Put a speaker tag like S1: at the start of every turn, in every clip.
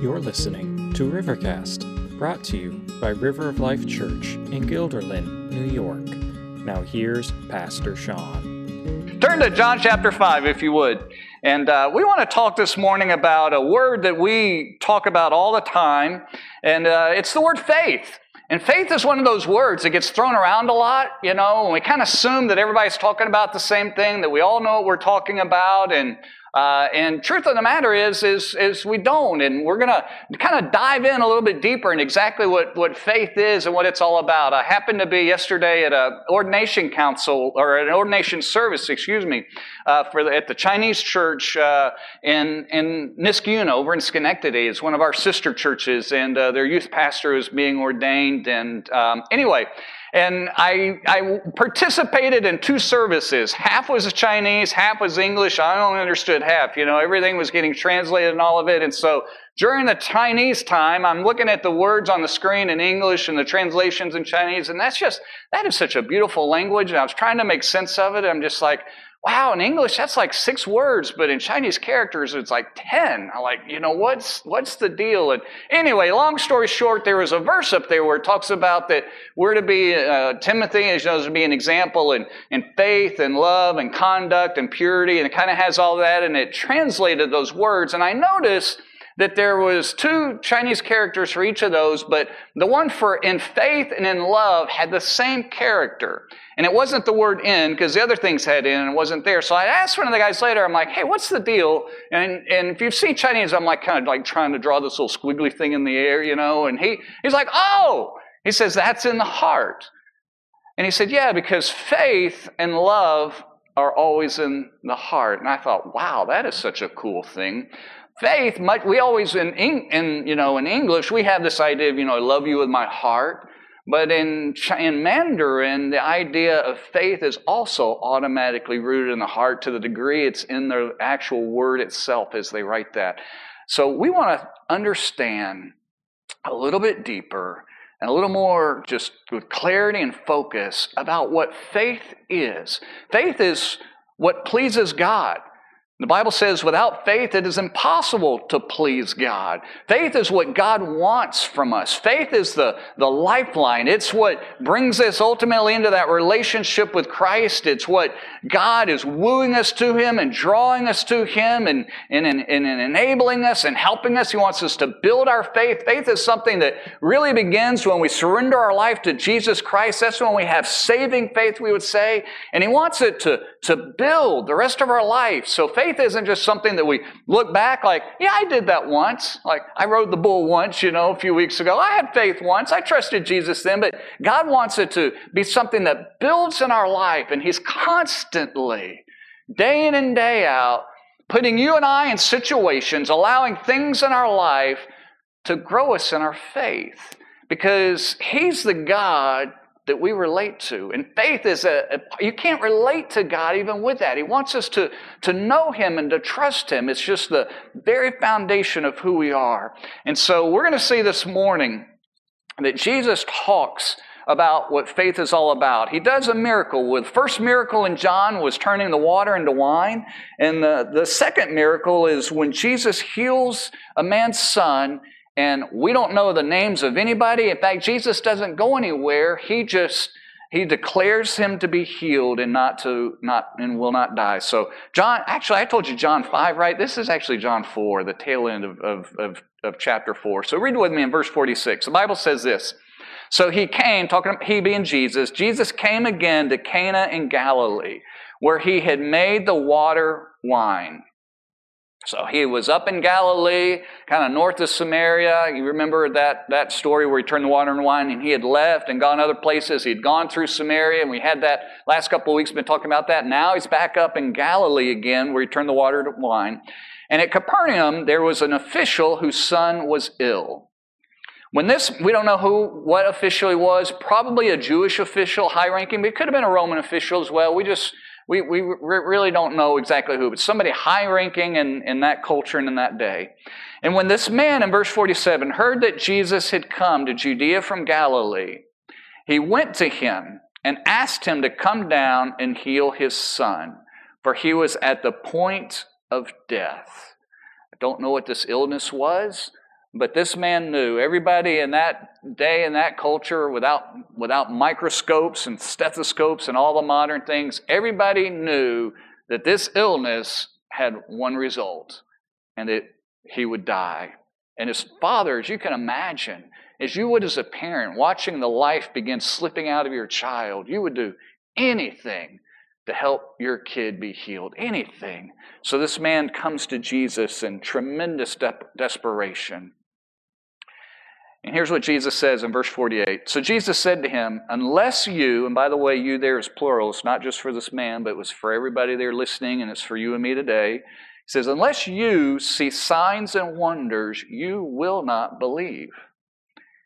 S1: You're listening to Rivercast, brought to you by River of Life Church in Guilderland, New York. Now, here's Pastor Sean.
S2: Turn to John chapter 5, if you would. And uh, we want to talk this morning about a word that we talk about all the time, and uh, it's the word faith. And faith is one of those words that gets thrown around a lot, you know, and we kind of assume that everybody's talking about the same thing, that we all know what we're talking about, and uh, and truth of the matter is, is, is we don't. And we're going to kind of dive in a little bit deeper in exactly what, what faith is and what it's all about. I happened to be yesterday at an ordination council, or an ordination service, excuse me, uh, for the, at the Chinese church uh, in, in Niskayuna over in Schenectady. It's one of our sister churches, and uh, their youth pastor is being ordained. And um, anyway, and I, I participated in two services. Half was Chinese, half was English. I only understood half. You know, everything was getting translated and all of it. And so during the Chinese time, I'm looking at the words on the screen in English and the translations in Chinese. And that's just, that is such a beautiful language. And I was trying to make sense of it. I'm just like, wow, in English that's like six words, but in Chinese characters it's like 10. I'm like, you know, what's what's the deal? And anyway, long story short, there was a verse up there where it talks about that we're to be, uh, Timothy is knows to be an example in, in faith and love and conduct and purity, and it kind of has all that, and it translated those words. And I noticed that there was two Chinese characters for each of those, but the one for in faith and in love had the same character. And it wasn't the word in, because the other things had in and it wasn't there. So I asked one of the guys later, I'm like, hey, what's the deal? And, and if you've seen Chinese, I'm like kind of like trying to draw this little squiggly thing in the air, you know, and he, he's like, oh, he says, that's in the heart. And he said, yeah, because faith and love are always in the heart. And I thought, wow, that is such a cool thing faith, we always, in, in, you know, in English, we have this idea of, you know, I love you with my heart. But in, in Mandarin, the idea of faith is also automatically rooted in the heart to the degree it's in the actual word itself as they write that. So we want to understand a little bit deeper and a little more just with clarity and focus about what faith is. Faith is what pleases God. The Bible says, without faith, it is impossible to please God. Faith is what God wants from us. Faith is the, the lifeline. It's what brings us ultimately into that relationship with Christ. It's what God is wooing us to Him and drawing us to Him and, and, and, and enabling us and helping us. He wants us to build our faith. Faith is something that really begins when we surrender our life to Jesus Christ. That's when we have saving faith, we would say. And He wants it to, to build the rest of our life. So faith faith isn't just something that we look back like, yeah, I did that once. Like, I rode the bull once, you know, a few weeks ago. I had faith once. I trusted Jesus then. But God wants it to be something that builds in our life. And He's constantly, day in and day out, putting you and I in situations, allowing things in our life to grow us in our faith. Because He's the God that we relate to. And faith is a, a, you can't relate to God even with that. He wants us to, to know Him and to trust Him. It's just the very foundation of who we are. And so we're going to see this morning that Jesus talks about what faith is all about. He does a miracle. The first miracle in John was turning the water into wine. And the, the second miracle is when Jesus heals a man's son and we don't know the names of anybody. In fact, Jesus doesn't go anywhere. He just he declares him to be healed and not to not and will not die. So John, actually, I told you John five, right? This is actually John four, the tail end of, of, of, of chapter four. So read with me in verse forty six. The Bible says this. So he came, talking he being Jesus. Jesus came again to Cana in Galilee, where he had made the water wine. So he was up in Galilee, kind of north of Samaria. You remember that, that story where he turned the water into wine and he had left and gone other places. He'd gone through Samaria, and we had that last couple of weeks, been talking about that. Now he's back up in Galilee again, where he turned the water to wine. And at Capernaum, there was an official whose son was ill. When this, we don't know who, what official he was, probably a Jewish official, high ranking, but it could have been a Roman official as well. We just, we, we really don't know exactly who, but somebody high ranking in, in that culture and in that day. And when this man in verse 47 heard that Jesus had come to Judea from Galilee, he went to him and asked him to come down and heal his son, for he was at the point of death. I don't know what this illness was, But this man knew everybody in that day in that culture without without microscopes and stethoscopes and all the modern things, everybody knew that this illness had one result, and that he would die. And his father, as you can imagine, as you would as a parent, watching the life begin slipping out of your child, you would do anything to help your kid be healed. Anything. So this man comes to Jesus in tremendous de- desperation. And here's what Jesus says in verse 48. So Jesus said to him, Unless you, and by the way, you there is plural, it's not just for this man, but it was for everybody there listening, and it's for you and me today. He says, Unless you see signs and wonders, you will not believe.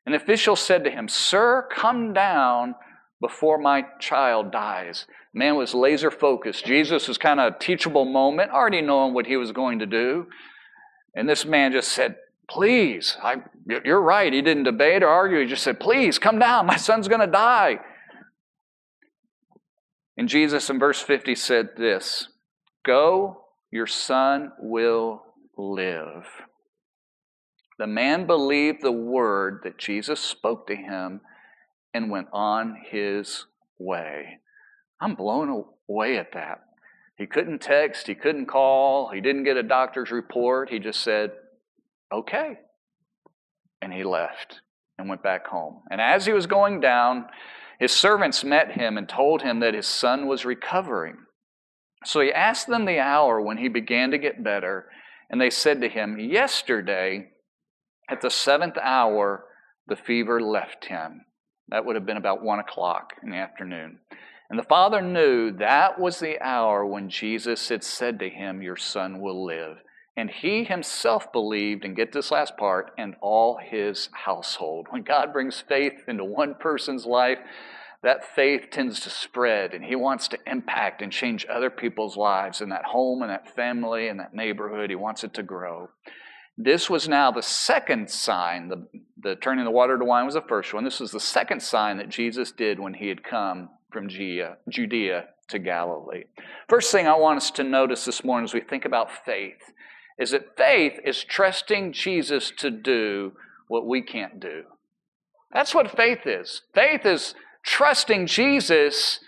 S2: An official said to him, Sir, come down before my child dies. Man was laser focused. Jesus was kind of a teachable moment, already knowing what he was going to do. And this man just said, Please, I, you're right. He didn't debate or argue. He just said, Please, come down. My son's going to die. And Jesus in verse 50 said this Go, your son will live. The man believed the word that Jesus spoke to him and went on his way. I'm blown away at that. He couldn't text, he couldn't call, he didn't get a doctor's report. He just said, okay. And he left and went back home. And as he was going down, his servants met him and told him that his son was recovering. So he asked them the hour when he began to get better, and they said to him, Yesterday, at the seventh hour, the fever left him. That would have been about one o'clock in the afternoon. And the father knew that was the hour when Jesus had said to him, Your son will live. And he himself believed, and get this last part, and all his household. When God brings faith into one person's life, that faith tends to spread, and he wants to impact and change other people's lives in that home and that family and that neighborhood. He wants it to grow. This was now the second sign. The, the turning the water to wine was the first one. This was the second sign that Jesus did when he had come from Judea, Judea to Galilee. First thing I want us to notice this morning as we think about faith is that faith is trusting Jesus to do what we can't do. That's what faith is. Faith is trusting Jesus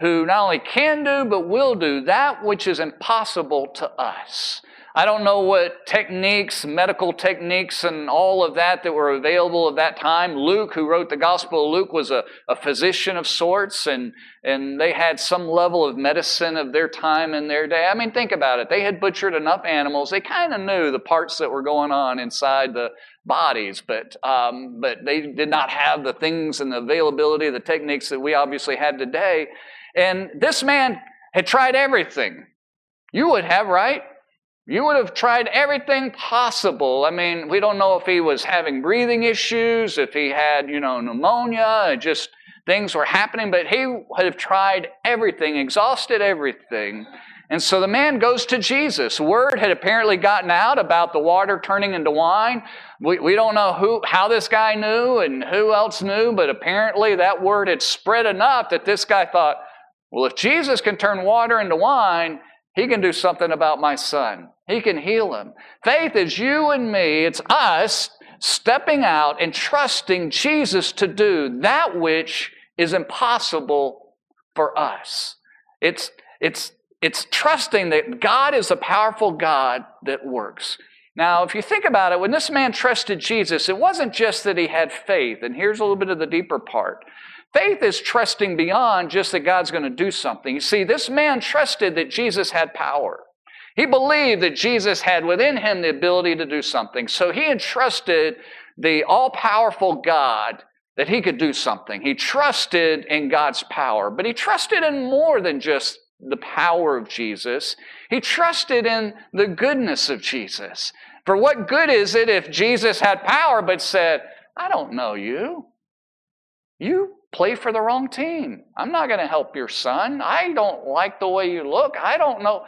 S2: who not only can do, but will do that which is impossible to us. I don't know what techniques, medical techniques, and all of that that were available at that time. Luke, who wrote the Gospel of Luke, was a, a physician of sorts, and, and they had some level of medicine of their time and their day. I mean, think about it. They had butchered enough animals. They kind of knew the parts that were going on inside the bodies, but, um, but they did not have the things and the availability, the techniques that we obviously had today. And this man had tried everything. You would have, right? You would have tried everything possible. I mean, we don't know if he was having breathing issues, if he had, you know, pneumonia, just things were happening, but he would have tried everything, exhausted everything. And so the man goes to Jesus. Word had apparently gotten out about the water turning into wine. We, we don't know who, how this guy knew and who else knew, but apparently that word had spread enough that this guy thought, well, if Jesus can turn water into wine, he can do something about my son. He can heal him. Faith is you and me, it's us stepping out and trusting Jesus to do that which is impossible for us. It's, it's, it's trusting that God is a powerful God that works. Now, if you think about it, when this man trusted Jesus, it wasn't just that he had faith, and here's a little bit of the deeper part. Faith is trusting beyond just that God's going to do something. You see, this man trusted that Jesus had power. He believed that Jesus had within him the ability to do something. So he entrusted the all powerful God that he could do something. He trusted in God's power, but he trusted in more than just the power of Jesus. He trusted in the goodness of Jesus. For what good is it if Jesus had power but said, I don't know you? You play for the wrong team. I'm not going to help your son. I don't like the way you look. I don't know.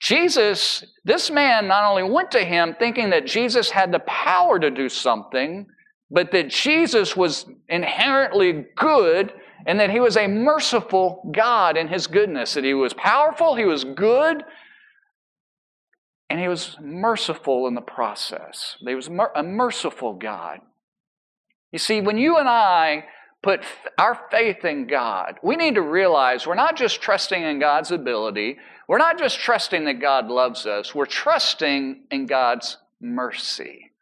S2: Jesus, this man not only went to him thinking that Jesus had the power to do something, but that Jesus was inherently good and that he was a merciful God in his goodness, that he was powerful, he was good. And he was merciful in the process. He was a merciful God. You see, when you and I put our faith in God, we need to realize we're not just trusting in God's ability, we're not just trusting that God loves us, we're trusting in God's mercy.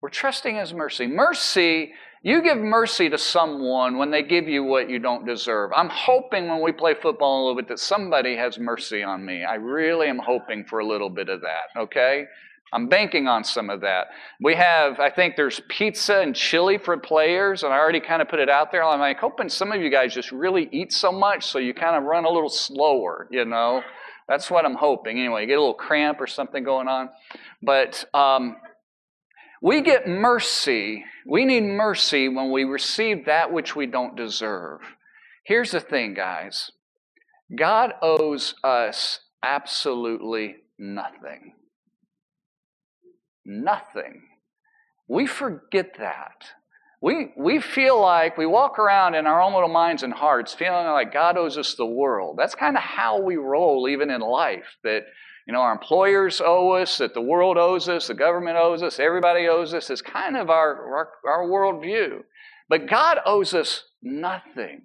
S2: We're trusting His mercy. Mercy, you give mercy to someone when they give you what you don't deserve. I'm hoping when we play football a little bit that somebody has mercy on me. I really am hoping for a little bit of that, okay? I'm banking on some of that. We have, I think there's pizza and chili for players, and I already kind of put it out there. I'm like hoping some of you guys just really eat so much so you kind of run a little slower, you know? That's what I'm hoping. Anyway, you get a little cramp or something going on. But um, we get mercy. We need mercy when we receive that which we don't deserve. Here's the thing, guys God owes us absolutely nothing nothing. We forget that. We, we feel like we walk around in our own little minds and hearts feeling like God owes us the world. That's kind of how we roll even in life. That, you know, our employers owe us, that the world owes us, the government owes us, everybody owes us. It's kind of our, our, our worldview. But God owes us nothing.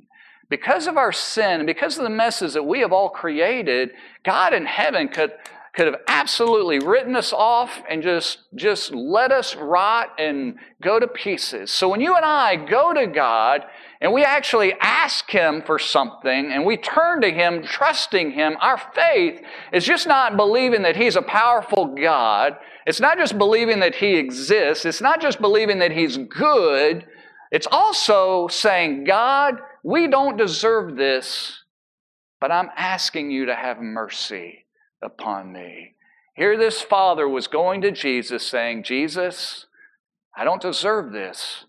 S2: Because of our sin because of the messes that we have all created, God in heaven could could have absolutely written us off and just, just let us rot and go to pieces. So when you and I go to God and we actually ask Him for something and we turn to Him, trusting Him, our faith is just not believing that He's a powerful God. It's not just believing that He exists. It's not just believing that He's good. It's also saying, God, we don't deserve this, but I'm asking you to have mercy upon me. Here, this father was going to Jesus saying, Jesus, I don't deserve this,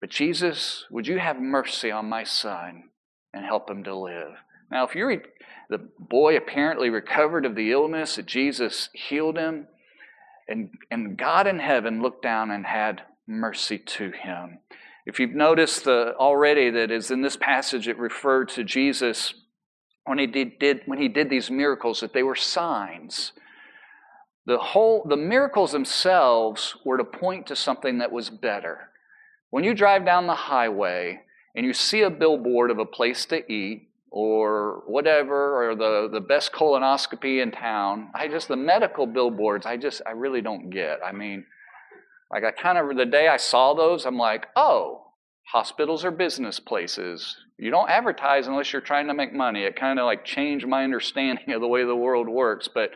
S2: but Jesus, would you have mercy on my son and help him to live? Now, if you read the boy apparently recovered of the illness that Jesus healed him, and, and God in heaven looked down and had mercy to him. If you've noticed the, already that is in this passage, it referred to Jesus when he did, did, when he did these miracles that they were signs. The whole the miracles themselves were to point to something that was better. When you drive down the highway and you see a billboard of a place to eat or whatever or the, the best colonoscopy in town, I just the medical billboards, I just I really don't get. I mean, like I kind of the day I saw those, I'm like, oh, hospitals are business places. You don't advertise unless you're trying to make money. It kind of like changed my understanding of the way the world works. But,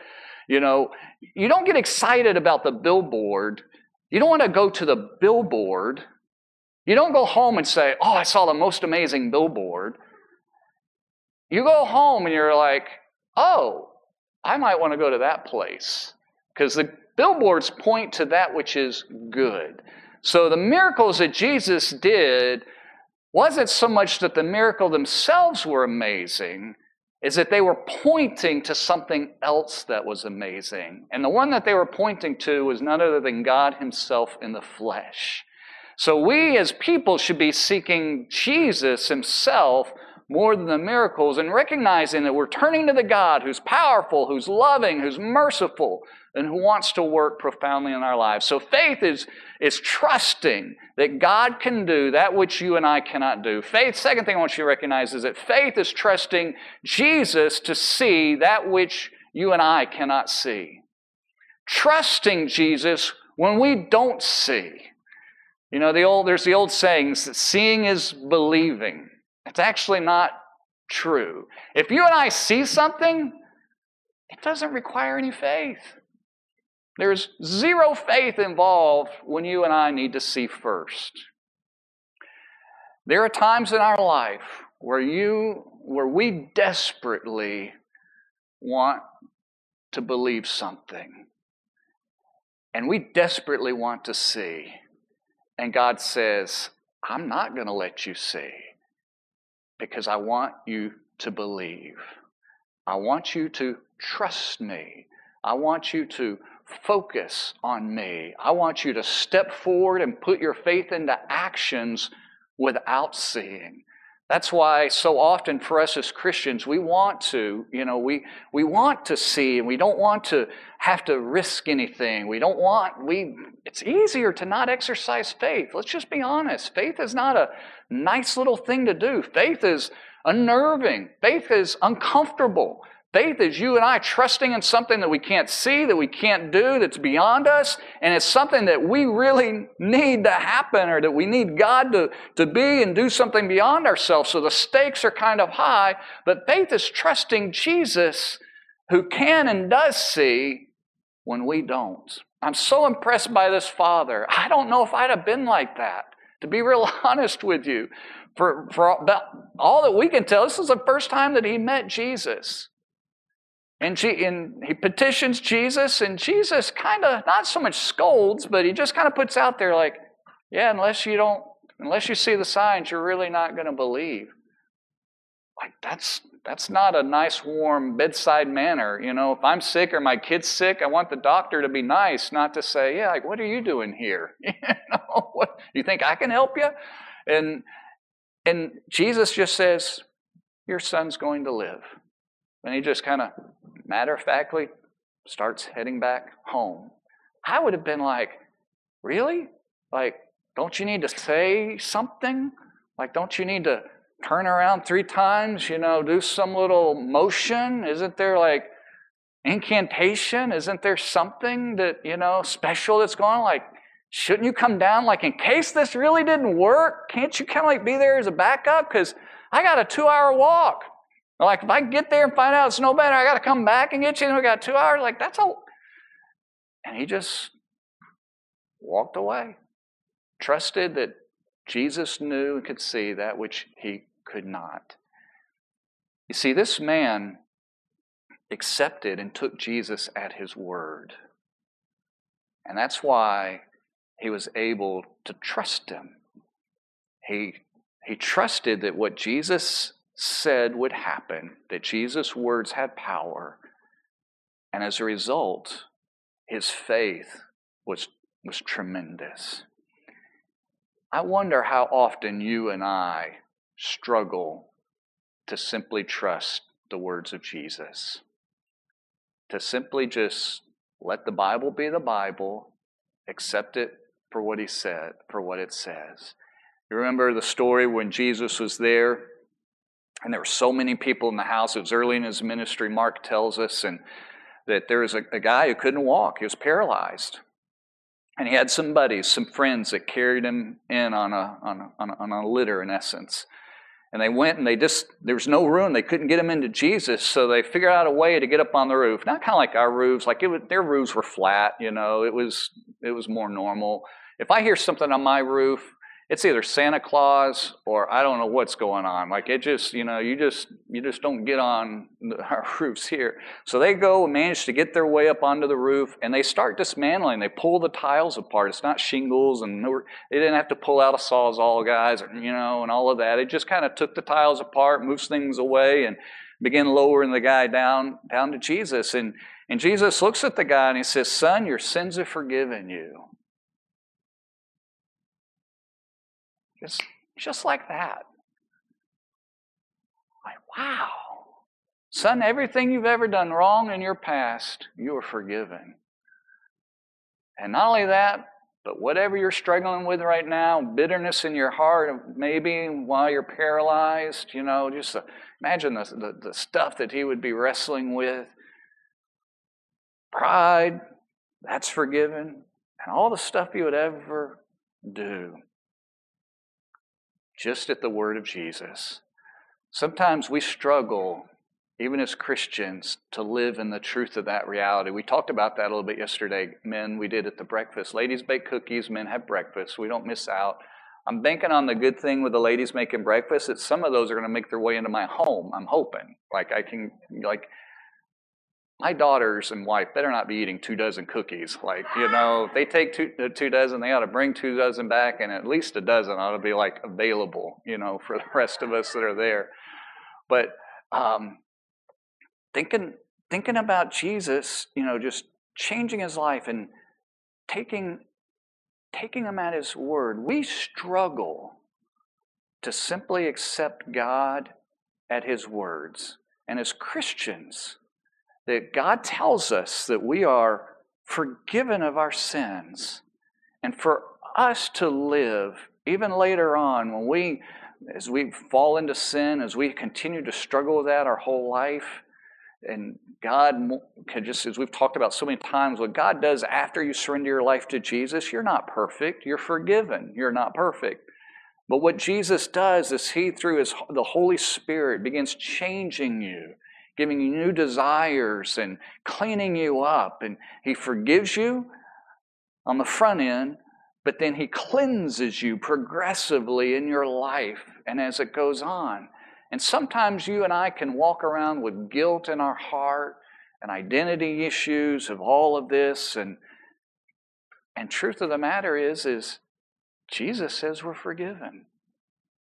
S2: you know, you don't get excited about the billboard. You don't want to go to the billboard. You don't go home and say, Oh, I saw the most amazing billboard. You go home and you're like, Oh, I might want to go to that place. Because the billboards point to that which is good. So the miracles that Jesus did wasn't so much that the miracle themselves were amazing, is that they were pointing to something else that was amazing. And the one that they were pointing to was none other than God Himself in the flesh. So we as people should be seeking Jesus Himself more than the miracles and recognizing that we're turning to the God who's powerful, who's loving, who's merciful, and who wants to work profoundly in our lives. So faith is, is trusting that God can do that which you and I cannot do. Faith, second thing I want you to recognize is that faith is trusting Jesus to see that which you and I cannot see. Trusting Jesus when we don't see. You know, the old, there's the old sayings that seeing is believing. It's actually not true. If you and I see something, it doesn't require any faith. There's zero faith involved when you and I need to see first. There are times in our life where you where we desperately want to believe something. And we desperately want to see. And God says, I'm not going to let you see because I want you to believe. I want you to trust me. I want you to focus on me. I want you to step forward and put your faith into actions without seeing. That's why so often for us as Christians, we want to, you know, we, we want to see and we don't want to have to risk anything. We don't want, we, it's easier to not exercise faith. Let's just be honest. Faith is not a nice little thing to do. Faith is unnerving. Faith is uncomfortable. Faith is you and I trusting in something that we can't see, that we can't do, that's beyond us, and it's something that we really need to happen or that we need God to, to be and do something beyond ourselves. So the stakes are kind of high, but faith is trusting Jesus who can and does see when we don't. I'm so impressed by this father. I don't know if I'd have been like that, to be real honest with you. For, for all that we can tell, this is the first time that he met Jesus. And, she, and he petitions Jesus, and Jesus kind of not so much scolds, but he just kind of puts out there like, yeah, unless you don't, unless you see the signs, you're really not going to believe. Like that's that's not a nice, warm bedside manner. You know, if I'm sick or my kid's sick, I want the doctor to be nice, not to say, yeah, like, what are you doing here? you know, what, you think I can help you? And and Jesus just says, your son's going to live. And he just kind of matter of factly starts heading back home. I would have been like, really? Like, don't you need to say something? Like, don't you need to turn around three times, you know, do some little motion? Isn't there like incantation? Isn't there something that, you know, special that's going on? Like, shouldn't you come down, like, in case this really didn't work? Can't you kind of like be there as a backup? Because I got a two hour walk. Like, if I get there and find out it's no better, I got to come back and get you, and we got two hours. Like, that's all. And he just walked away, trusted that Jesus knew and could see that which he could not. You see, this man accepted and took Jesus at his word. And that's why he was able to trust him. He, he trusted that what Jesus said would happen, that Jesus' words had power. And as a result, his faith was, was tremendous. I wonder how often you and I struggle to simply trust the words of Jesus, to simply just let the Bible be the Bible, accept it for what he said, for what it says. You remember the story when Jesus was there and there were so many people in the house. It was early in his ministry, Mark tells us, and that there was a, a guy who couldn't walk. He was paralyzed. And he had some buddies, some friends that carried him in on a, on a, on a, on a litter, in essence. And they went and they just, there was no room. They couldn't get him into Jesus. So they figured out a way to get up on the roof. Not kind of like our roofs, like it their roofs were flat, you know, it was, it was more normal. If I hear something on my roof, it's either Santa Claus or I don't know what's going on. Like it just, you know, you just you just don't get on our roofs here. So they go and manage to get their way up onto the roof, and they start dismantling. They pull the tiles apart. It's not shingles, and they didn't have to pull out a sawzall, guys, or, you know, and all of that. It just kind of took the tiles apart, moves things away, and began lowering the guy down down to Jesus. And and Jesus looks at the guy and he says, "Son, your sins are forgiven you." Just, just like that. Like, wow. Son, everything you've ever done wrong in your past, you are forgiven. And not only that, but whatever you're struggling with right now, bitterness in your heart, maybe while you're paralyzed, you know, just imagine the, the, the stuff that he would be wrestling with. Pride, that's forgiven. And all the stuff you would ever do just at the word of Jesus. Sometimes we struggle, even as Christians, to live in the truth of that reality. We talked about that a little bit yesterday. Men, we did at the breakfast. Ladies bake cookies, men have breakfast. We don't miss out. I'm banking on the good thing with the ladies making breakfast that some of those are going to make their way into my home. I'm hoping. Like I can, like my daughters and wife better not be eating two dozen cookies. Like, you know, if they take two, two dozen, they ought to bring two dozen back, and at least a dozen ought to be like available, you know, for the rest of us that are there. But um, thinking thinking about Jesus, you know, just changing his life and taking taking him at his word, we struggle to simply accept God at His words. And as Christians, that God tells us that we are forgiven of our sins. And for us to live, even later on, when we, as we fall into sin, as we continue to struggle with that our whole life, and God can just, as we've talked about so many times, what God does after you surrender your life to Jesus, you're not perfect. You're forgiven. You're not perfect. But what Jesus does is He, through His, the Holy Spirit, begins changing you, giving you new desires and cleaning you up. And He forgives you on the front end, but then He cleanses you progressively in your life and as it goes on. And sometimes you and I can walk around with guilt in our heart and identity issues of all of this. And, and truth of the matter is, is Jesus says we're forgiven.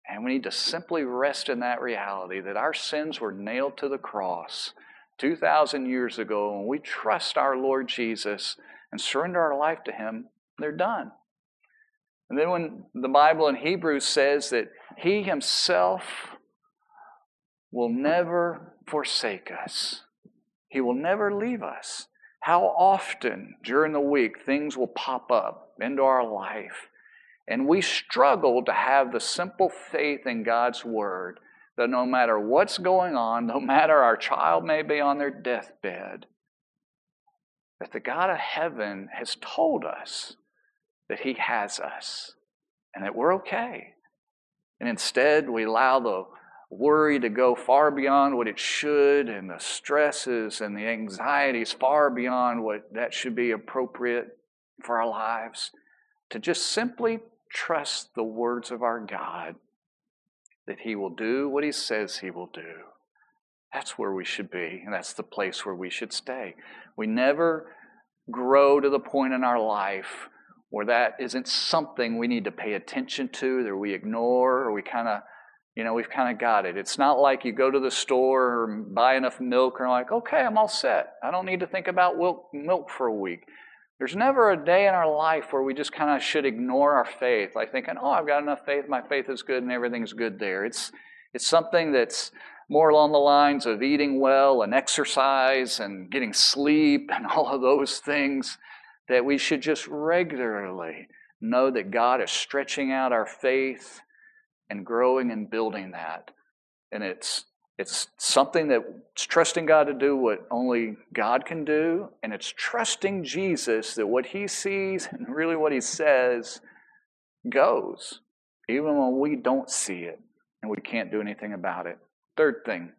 S2: And we need to simply rest in that reality that our sins were nailed to the cross 2,000 years ago. When we trust our Lord Jesus and surrender our life to Him, they're done. And then when the Bible in Hebrews says that He Himself will never forsake us. He will never leave us. How often during the week things will pop up into our life, and we struggle to have the simple faith in God's Word that no matter what's going on, no matter our child may be on their deathbed, that the God of heaven has told us that He has us and that we're okay. And instead, we allow the worry to go far beyond what it should, and the stresses and the anxieties far beyond what that should be appropriate for our lives, to just simply trust the words of our God that He will do what He says He will do. That's where we should be, and that's the place where we should stay. We never grow to the point in our life where that isn't something we need to pay attention to, that we ignore, or we kind of you know, we've kind of got it. It's not like you go to the store or buy enough milk and like, okay, I'm all set. I don't need to think about milk for a week. There's never a day in our life where we just kind of should ignore our faith, like thinking, oh, I've got enough faith, my faith is good, and everything's good there. It's, it's something that's more along the lines of eating well and exercise and getting sleep and all of those things that we should just regularly know that God is stretching out our faith and growing and building that. And it's it's something that's trusting God to do what only God can do, and it's trusting Jesus that what he sees and really what he says goes, even when we don't see it and we can't do anything about it. Third thing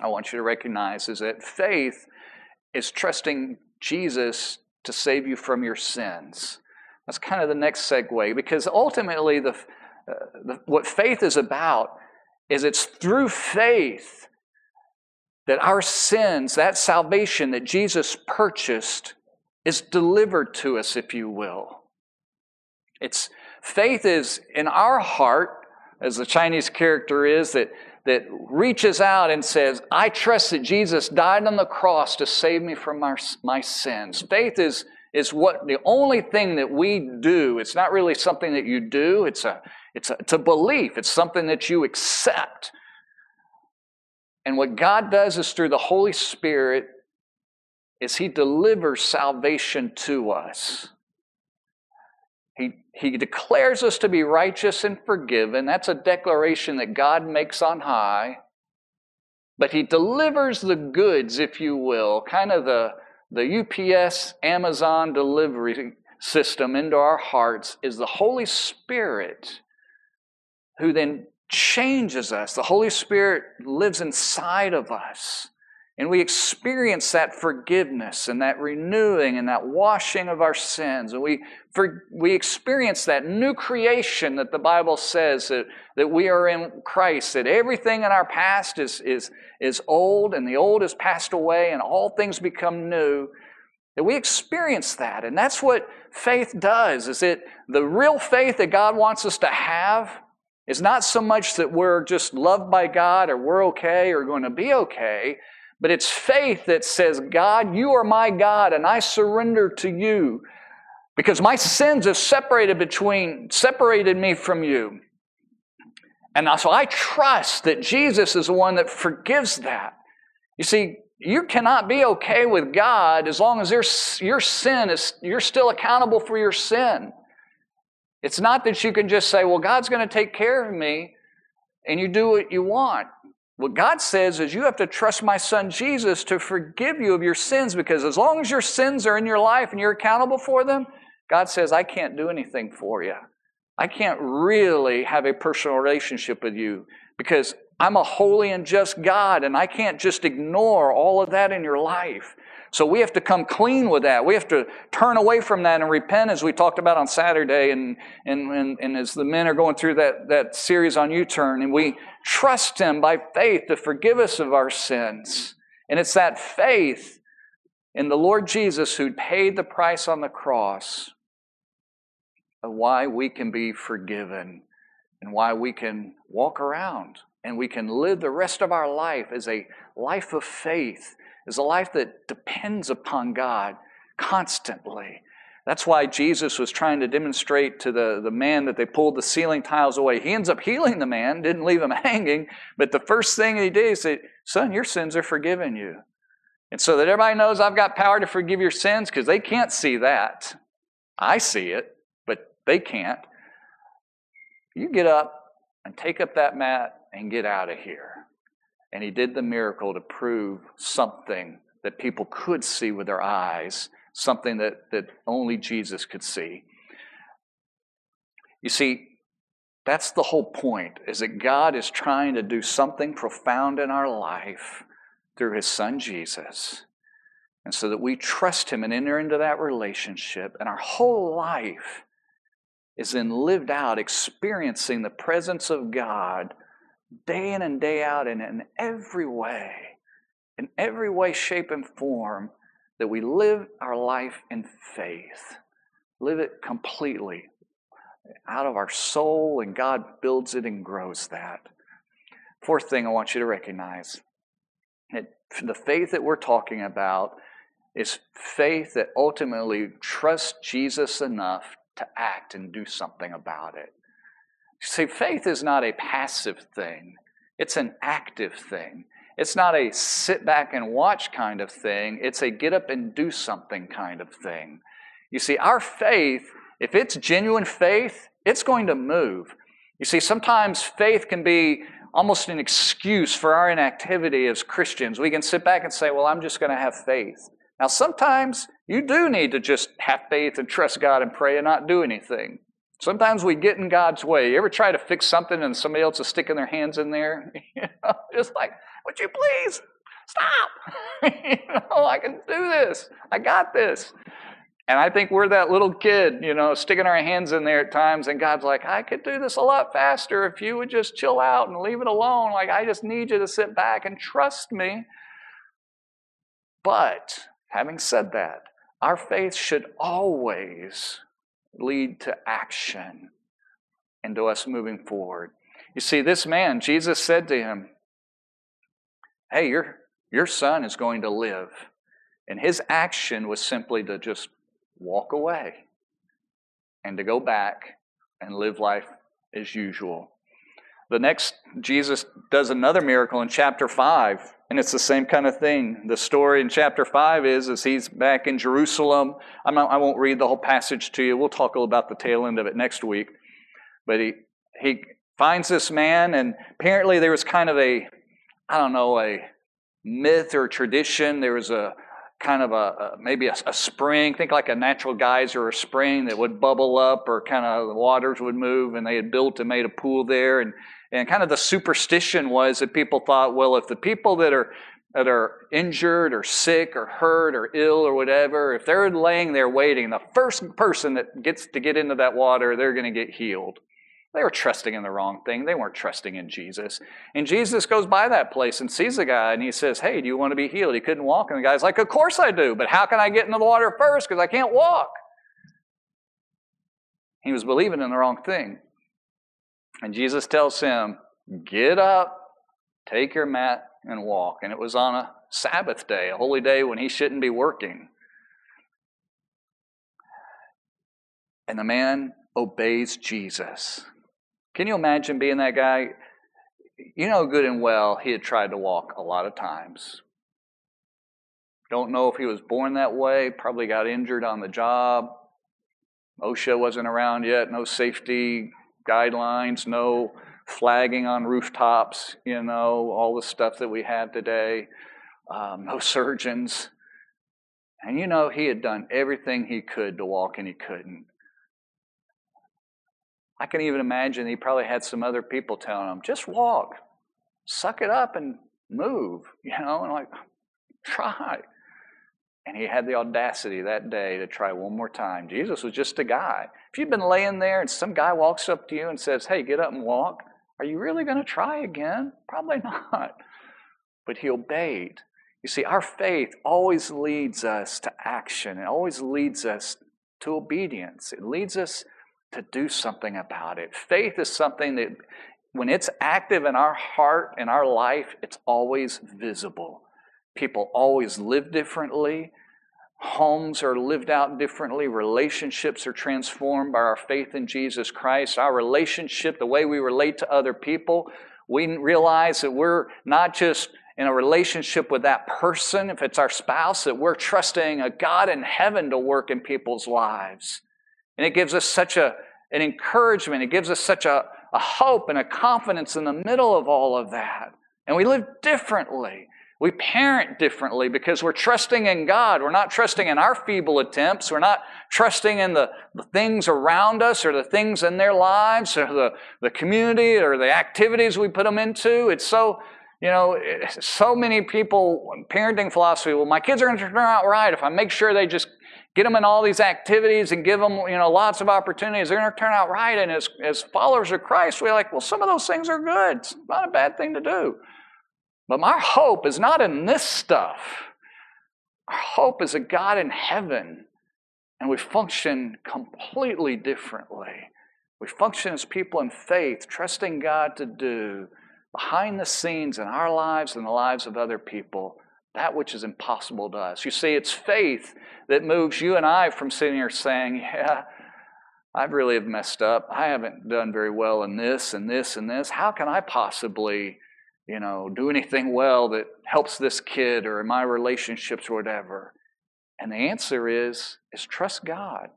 S2: I want you to recognize is that faith is trusting Jesus to save you from your sins. That's kind of the next segue because ultimately the uh, what faith is about is it's through faith that our sins, that salvation that Jesus purchased, is delivered to us, if you will. It's faith is in our heart, as the Chinese character is, that, that reaches out and says, I trust that Jesus died on the cross to save me from my, my sins. Faith is, is what the only thing that we do. It's not really something that you do, it's a it's a, it's a belief, it's something that you accept. And what God does is through the Holy Spirit is he delivers salvation to us. He, he declares us to be righteous and forgiven. That's a declaration that God makes on high. But he delivers the goods, if you will, kind of the, the UPS Amazon delivery system into our hearts is the Holy Spirit who then changes us. The Holy Spirit lives inside of us. And we experience that forgiveness and that renewing and that washing of our sins. And we, for, we experience that new creation that the Bible says that, that we are in Christ, that everything in our past is, is, is old and the old has passed away and all things become new. That we experience that. And that's what faith does, is it the real faith that God wants us to have it's not so much that we're just loved by God or we're okay or going to be okay, but it's faith that says, God, you are my God and I surrender to you because my sins have separated between separated me from you. And so I trust that Jesus is the one that forgives that. You see, you cannot be okay with God as long as your sin is, you're still accountable for your sin. It's not that you can just say, well, God's going to take care of me, and you do what you want. What God says is you have to trust my son Jesus to forgive you of your sins because as long as your sins are in your life and you're accountable for them, God says, I can't do anything for you. I can't really have a personal relationship with you because I'm a holy and just God and I can't just ignore all of that in your life. So we have to come clean with that. We have to turn away from that and repent, as we talked about on Saturday, and, and, and, and as the men are going through that, that series on U Turn. And we trust Him by faith to forgive us of our sins. And it's that faith in the Lord Jesus who paid the price on the cross of why we can be forgiven and why we can walk around and we can live the rest of our life as a life of faith is a life that depends upon God constantly. That's why Jesus was trying to demonstrate to the, the man that they pulled the ceiling tiles away. He ends up healing the man, didn't leave him hanging, but the first thing he did, is, Son, your sins are forgiven you. And so that everybody knows I've got power to forgive your sins, because they can't see that. I see it, but they can't. You get up and take up that mat and get out of here. And he did the miracle to prove something that people could see with their eyes, something that, that only Jesus could see. You see, that's the whole point, is that God is trying to do something profound in our life through his son Jesus. And so that we trust him and enter into that relationship, and our whole life is then lived out experiencing the presence of God day in and day out and in every way, in every way, shape, and form, that we live our life in faith. Live it completely out of our soul, and God builds it and grows that. Fourth thing I want you to recognize that the faith that we're talking about is faith that ultimately trusts Jesus enough to act and do something about it. See, faith is not a passive thing, it's an active thing. It's not a sit back and watch kind of thing, it's a get up and do something kind of thing. You see, our faith, if it's genuine faith, it's going to move. You see, sometimes faith can be almost an excuse for our inactivity as Christians. We can sit back and say, Well, I'm just going to have faith. Now, sometimes you do need to just have faith and trust God and pray and not do anything. Sometimes we get in God's way. You ever try to fix something and somebody else is sticking their hands in there? Just like, would you please stop? you know, I can do this. I got this. And I think we're that little kid, you know, sticking our hands in there at times, and God's like, I could do this a lot faster if you would just chill out and leave it alone. Like, I just need you to sit back and trust me. But having said that, our faith should always lead to action and to us moving forward. You see, this man, Jesus said to him, Hey, your, your son is going to live. And his action was simply to just walk away and to go back and live life as usual. The next, Jesus does another miracle in chapter 5, and it's the same kind of thing. The story in chapter 5 is as he's back in Jerusalem. Not, i won't read the whole passage to you. We'll talk a about the tail end of it next week. But he, he finds this man, and apparently there was kind of a, I don't know, a myth or tradition. There was a kind of a, a maybe a, a, spring, think like a natural geyser or spring that would bubble up, or kind of the waters would move, and they had built and made a pool there. And and kind of the superstition was that people thought, well, if the people that are that are injured or sick or hurt or ill or whatever, if they're laying there waiting, the first person that gets to get into that water, they're going to get healed. They were trusting in the wrong thing. They weren't trusting in Jesus. And Jesus goes by that place and sees the guy and he says, Hey, do you want to be healed? He couldn't walk. And the guy's like, Of course I do, but how can I get into the water first? Because I can't walk. He was believing in the wrong thing. And Jesus tells him, Get up, take your mat, and walk. And it was on a Sabbath day, a holy day when he shouldn't be working. And the man obeys Jesus. Can you imagine being that guy? You know good and well he had tried to walk a lot of times. Don't know if he was born that way, probably got injured on the job. OSHA wasn't around yet, no safety guidelines, no flagging on rooftops, you know, all the stuff that we have today, um, no surgeons. And you know, he had done everything he could to walk and he couldn't. I can even imagine he probably had some other people telling him, just walk, suck it up and move, you know, and like, try. And he had the audacity that day to try one more time. Jesus was just a guy. If you've been laying there and some guy walks up to you and says, Hey, get up and walk, are you really going to try again? Probably not. But he obeyed. You see, our faith always leads us to action, it always leads us to obedience. It leads us to do something about it. Faith is something that, when it's active in our heart and our life, it's always visible. People always live differently. Homes are lived out differently. Relationships are transformed by our faith in Jesus Christ. Our relationship, the way we relate to other people, we realize that we're not just in a relationship with that person, if it's our spouse, that we're trusting a God in heaven to work in people's lives. And it gives us such a, an encouragement, it gives us such a, a hope and a confidence in the middle of all of that. And we live differently. We parent differently because we're trusting in God. We're not trusting in our feeble attempts. We're not trusting in the, the things around us or the things in their lives or the, the community or the activities we put them into. It's so, you know, so many people, parenting philosophy, well, my kids are going to turn out right if I make sure they just get them in all these activities and give them, you know, lots of opportunities. They're going to turn out right. And as, as followers of Christ, we're like, well, some of those things are good. It's not a bad thing to do. But my hope is not in this stuff. Our hope is a God in heaven, and we function completely differently. We function as people in faith, trusting God to do behind the scenes in our lives and the lives of other people that which is impossible to us. You see, it's faith that moves you and I from sitting here saying, Yeah, I really have messed up. I haven't done very well in this and this and this. How can I possibly you know, do anything well that helps this kid or in my relationships or whatever? And the answer is is trust God.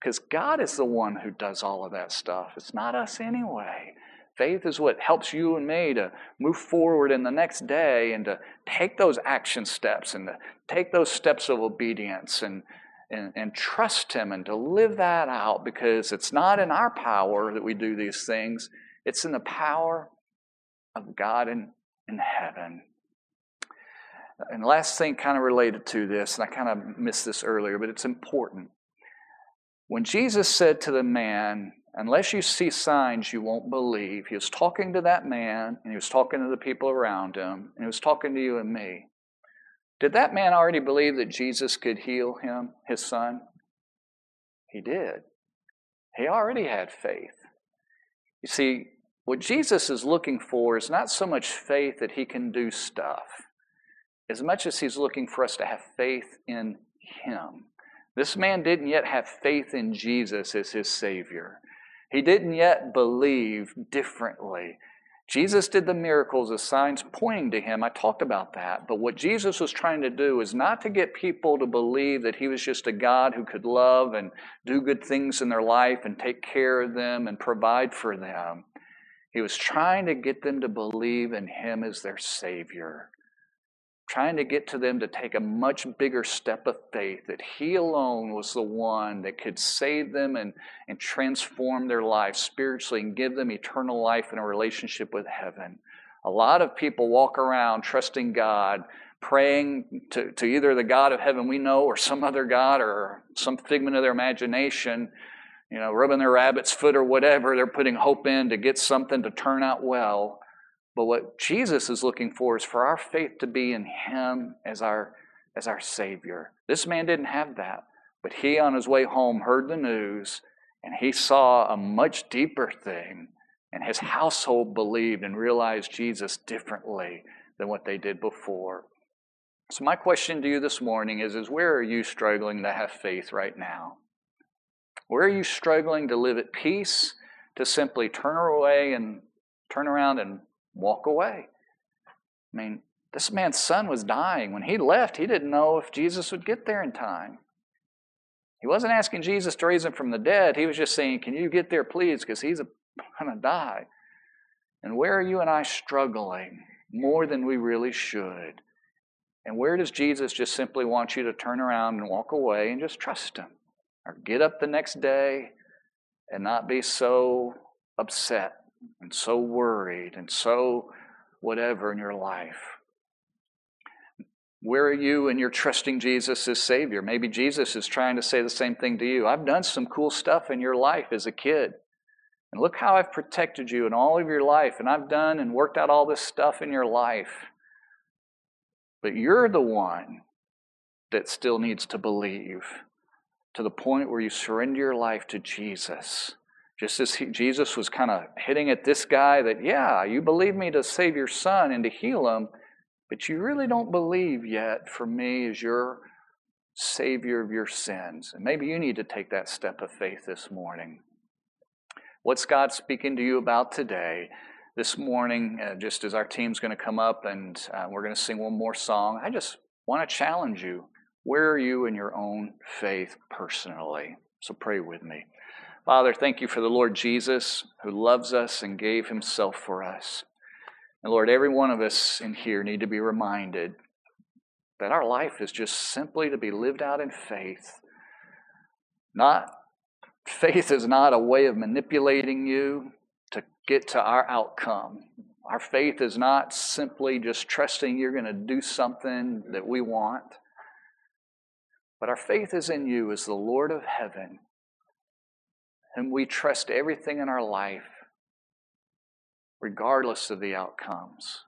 S2: Because God is the one who does all of that stuff. It's not us anyway. Faith is what helps you and me to move forward in the next day and to take those action steps and to take those steps of obedience and, and, and trust Him and to live that out because it's not in our power that we do these things, it's in the power of God in, in heaven. And last thing, kind of related to this, and I kind of missed this earlier, but it's important. When Jesus said to the man, Unless you see signs, you won't believe, he was talking to that man, and he was talking to the people around him, and he was talking to you and me. Did that man already believe that Jesus could heal him, his son? He did. He already had faith. You see, what Jesus is looking for is not so much faith that he can do stuff, as much as he's looking for us to have faith in him. This man didn't yet have faith in Jesus as his Savior. He didn't yet believe differently. Jesus did the miracles as signs pointing to him. I talked about that. But what Jesus was trying to do is not to get people to believe that he was just a God who could love and do good things in their life and take care of them and provide for them. He was trying to get them to believe in Him as their Savior, trying to get to them to take a much bigger step of faith that He alone was the one that could save them and, and transform their life spiritually and give them eternal life in a relationship with heaven. A lot of people walk around trusting God, praying to, to either the God of heaven we know or some other God or some figment of their imagination you know, rubbing their rabbit's foot or whatever they're putting hope in to get something to turn out well. But what Jesus is looking for is for our faith to be in Him as our, as our Savior. This man didn't have that, but he, on his way home, heard the news and he saw a much deeper thing. And his household believed and realized Jesus differently than what they did before. So, my question to you this morning is, is where are you struggling to have faith right now? Where are you struggling to live at peace, to simply turn away and turn around and walk away. I mean, this man's son was dying. When he left, he didn't know if Jesus would get there in time. He wasn't asking Jesus to raise him from the dead. He was just saying, Can you get there, please? Because he's going to die. And where are you and I struggling more than we really should? And where does Jesus just simply want you to turn around and walk away and just trust him? Or get up the next day and not be so upset and so worried and so whatever in your life. Where are you and you're trusting Jesus as Savior? Maybe Jesus is trying to say the same thing to you. I've done some cool stuff in your life as a kid. And look how I've protected you in all of your life. And I've done and worked out all this stuff in your life. But you're the one that still needs to believe to the point where you surrender your life to Jesus. Just as he, Jesus was kind of hitting at this guy that, yeah, you believe me to save your son and to heal him, but you really don't believe yet for me as your Savior of your sins. And maybe you need to take that step of faith this morning. What's God speaking to you about today? This morning, uh, just as our team's going to come up and uh, we're going to sing one more song, I just want to challenge you. Where are you in your own faith personally? So pray with me. Father, thank you for the Lord Jesus who loves us and gave himself for us. And Lord, every one of us in here need to be reminded that our life is just simply to be lived out in faith. Not faith is not a way of manipulating you to get to our outcome. Our faith is not simply just trusting you're going to do something that we want. But our faith is in you as the Lord of heaven and we trust everything in our life, regardless of the outcomes.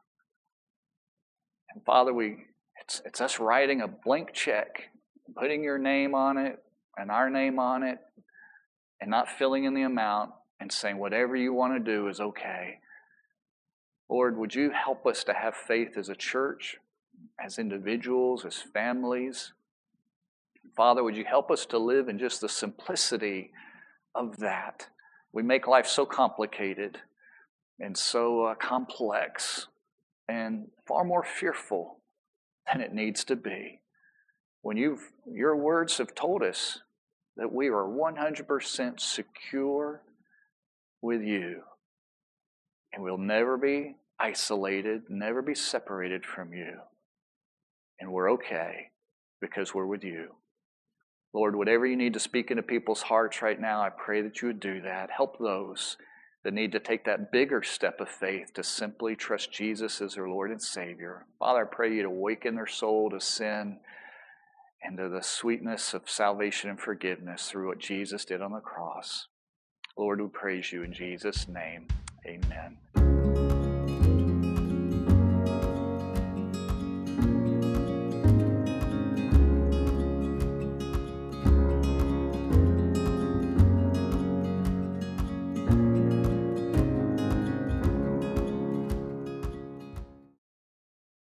S2: And Father, we it's, it's us writing a blank check, putting your name on it and our name on it, and not filling in the amount and saying whatever you want to do is okay. Lord, would you help us to have faith as a church, as individuals, as families? Father, would you help us to live in just the simplicity of that. We make life so complicated and so uh, complex and far more fearful than it needs to be. When you've, your words have told us that we are 100% secure with you and we'll never be isolated, never be separated from you. And we're okay because we're with you. Lord, whatever you need to speak into people's hearts right now, I pray that you would do that. Help those that need to take that bigger step of faith to simply trust Jesus as their Lord and Savior. Father, I pray you to awaken their soul to sin and to the sweetness of salvation and forgiveness through what Jesus did on the cross. Lord, we praise you in Jesus' name. Amen.